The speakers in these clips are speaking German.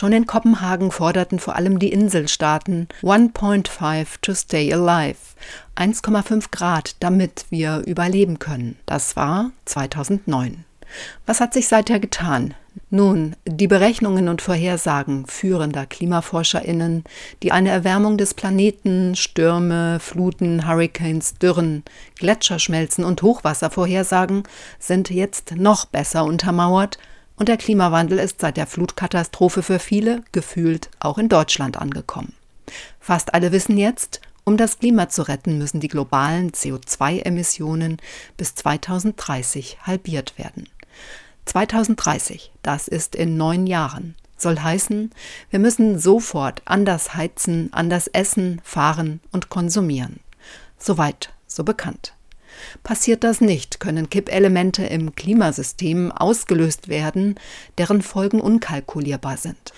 Schon in Kopenhagen forderten vor allem die Inselstaaten 1.5 to stay alive, 1,5 Grad, damit wir überleben können. Das war 2009. Was hat sich seither getan? Nun, die Berechnungen und Vorhersagen führender KlimaforscherInnen, die eine Erwärmung des Planeten, Stürme, Fluten, Hurricanes, Dürren, Gletscherschmelzen und Hochwasser vorhersagen, sind jetzt noch besser untermauert und der Klimawandel ist seit der Flutkatastrophe für viele gefühlt auch in Deutschland angekommen. Fast alle wissen jetzt, um das Klima zu retten, müssen die globalen CO2-Emissionen bis 2030 halbiert werden. 2030, das ist in neun Jahren, soll heißen, wir müssen sofort anders heizen, anders essen, fahren und konsumieren. Soweit, so bekannt. Passiert das nicht, können Kippelemente im Klimasystem ausgelöst werden, deren Folgen unkalkulierbar sind.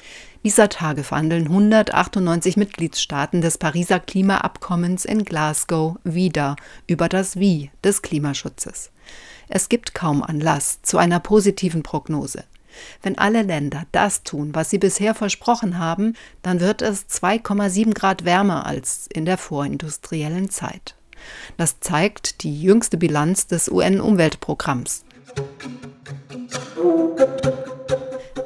Dieser Tage verhandeln 198 Mitgliedstaaten des Pariser Klimaabkommens in Glasgow wieder über das Wie des Klimaschutzes. Es gibt kaum Anlass zu einer positiven Prognose. Wenn alle Länder das tun, was sie bisher versprochen haben, dann wird es 2,7 Grad wärmer als in der vorindustriellen Zeit. Das zeigt die jüngste Bilanz des UN-Umweltprogramms.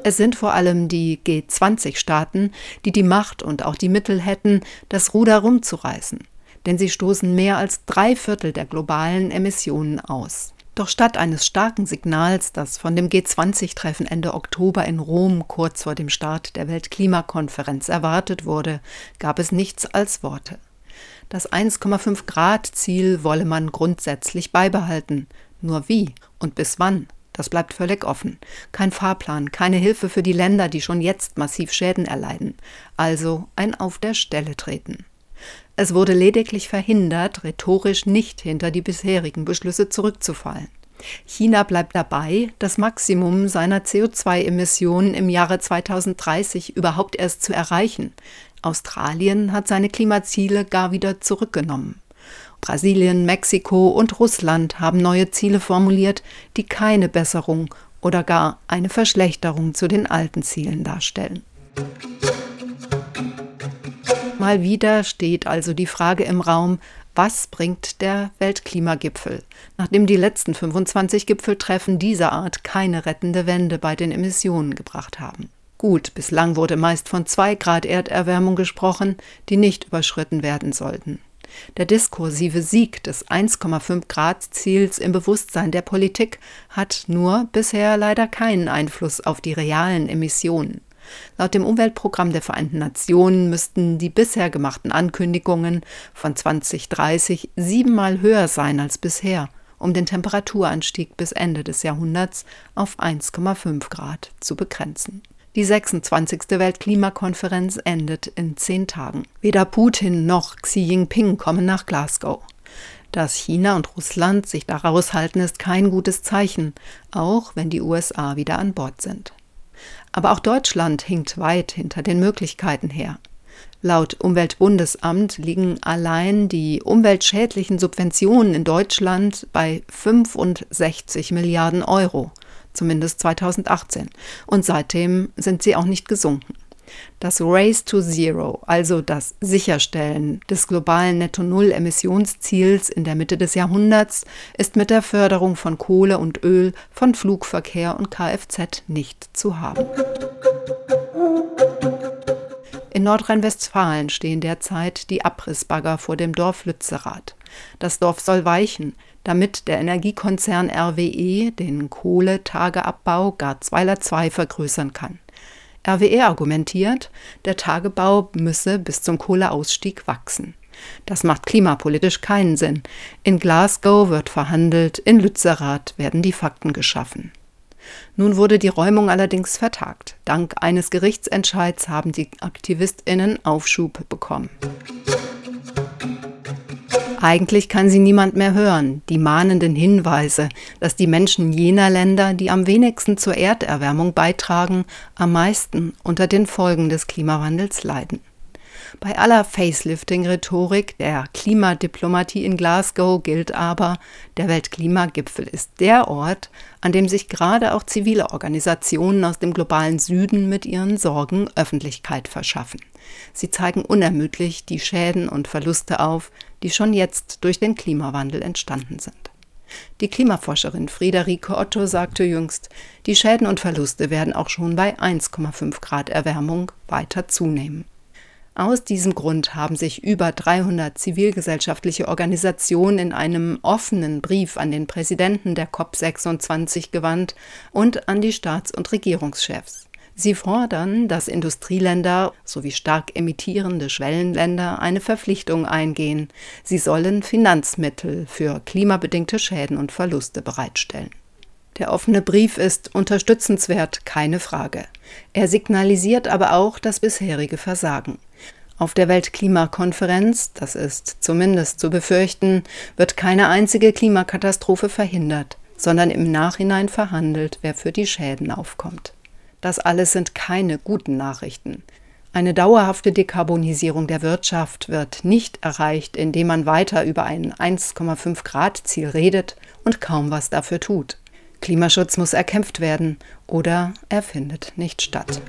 Es sind vor allem die G20-Staaten, die die Macht und auch die Mittel hätten, das Ruder rumzureißen, denn sie stoßen mehr als drei Viertel der globalen Emissionen aus. Doch statt eines starken Signals, das von dem G20-Treffen Ende Oktober in Rom kurz vor dem Start der Weltklimakonferenz erwartet wurde, gab es nichts als Worte. Das 1,5 Grad Ziel wolle man grundsätzlich beibehalten. Nur wie und bis wann? Das bleibt völlig offen. Kein Fahrplan, keine Hilfe für die Länder, die schon jetzt massiv Schäden erleiden. Also ein Auf der Stelle treten. Es wurde lediglich verhindert, rhetorisch nicht hinter die bisherigen Beschlüsse zurückzufallen. China bleibt dabei, das Maximum seiner CO2-Emissionen im Jahre 2030 überhaupt erst zu erreichen. Australien hat seine Klimaziele gar wieder zurückgenommen. Brasilien, Mexiko und Russland haben neue Ziele formuliert, die keine Besserung oder gar eine Verschlechterung zu den alten Zielen darstellen. Mal wieder steht also die Frage im Raum, was bringt der Weltklimagipfel, nachdem die letzten 25 Gipfeltreffen dieser Art keine rettende Wende bei den Emissionen gebracht haben. Gut, bislang wurde meist von 2 Grad Erderwärmung gesprochen, die nicht überschritten werden sollten. Der diskursive Sieg des 1,5 Grad Ziels im Bewusstsein der Politik hat nur bisher leider keinen Einfluss auf die realen Emissionen. Laut dem Umweltprogramm der Vereinten Nationen müssten die bisher gemachten Ankündigungen von 2030 siebenmal höher sein als bisher, um den Temperaturanstieg bis Ende des Jahrhunderts auf 1,5 Grad zu begrenzen. Die 26. Weltklimakonferenz endet in zehn Tagen. Weder Putin noch Xi Jinping kommen nach Glasgow. Dass China und Russland sich da raushalten, ist kein gutes Zeichen, auch wenn die USA wieder an Bord sind. Aber auch Deutschland hinkt weit hinter den Möglichkeiten her. Laut Umweltbundesamt liegen allein die umweltschädlichen Subventionen in Deutschland bei 65 Milliarden Euro, zumindest 2018. Und seitdem sind sie auch nicht gesunken. Das Race to Zero, also das Sicherstellen des globalen Netto-Null-Emissionsziels in der Mitte des Jahrhunderts, ist mit der Förderung von Kohle und Öl, von Flugverkehr und Kfz nicht zu haben. In Nordrhein-Westfalen stehen derzeit die Abrissbagger vor dem Dorf Lützerath. Das Dorf soll weichen, damit der Energiekonzern RWE den Kohletageabbau Garzweiler 2 vergrößern kann. RWE argumentiert, der Tagebau müsse bis zum Kohleausstieg wachsen. Das macht klimapolitisch keinen Sinn. In Glasgow wird verhandelt, in Lützerath werden die Fakten geschaffen. Nun wurde die Räumung allerdings vertagt. Dank eines Gerichtsentscheids haben die Aktivistinnen Aufschub bekommen. Eigentlich kann sie niemand mehr hören, die mahnenden Hinweise, dass die Menschen jener Länder, die am wenigsten zur Erderwärmung beitragen, am meisten unter den Folgen des Klimawandels leiden. Bei aller Facelifting-Rhetorik der Klimadiplomatie in Glasgow gilt aber, der Weltklimagipfel ist der Ort, an dem sich gerade auch zivile Organisationen aus dem globalen Süden mit ihren Sorgen Öffentlichkeit verschaffen. Sie zeigen unermüdlich die Schäden und Verluste auf, die schon jetzt durch den Klimawandel entstanden sind. Die Klimaforscherin Friederike Otto sagte jüngst, die Schäden und Verluste werden auch schon bei 1,5 Grad Erwärmung weiter zunehmen. Aus diesem Grund haben sich über 300 zivilgesellschaftliche Organisationen in einem offenen Brief an den Präsidenten der COP26 gewandt und an die Staats- und Regierungschefs. Sie fordern, dass Industrieländer sowie stark emittierende Schwellenländer eine Verpflichtung eingehen. Sie sollen Finanzmittel für klimabedingte Schäden und Verluste bereitstellen. Der offene Brief ist unterstützenswert, keine Frage. Er signalisiert aber auch das bisherige Versagen. Auf der Weltklimakonferenz, das ist zumindest zu befürchten, wird keine einzige Klimakatastrophe verhindert, sondern im Nachhinein verhandelt, wer für die Schäden aufkommt. Das alles sind keine guten Nachrichten. Eine dauerhafte Dekarbonisierung der Wirtschaft wird nicht erreicht, indem man weiter über ein 1,5 Grad Ziel redet und kaum was dafür tut. Klimaschutz muss erkämpft werden oder er findet nicht statt.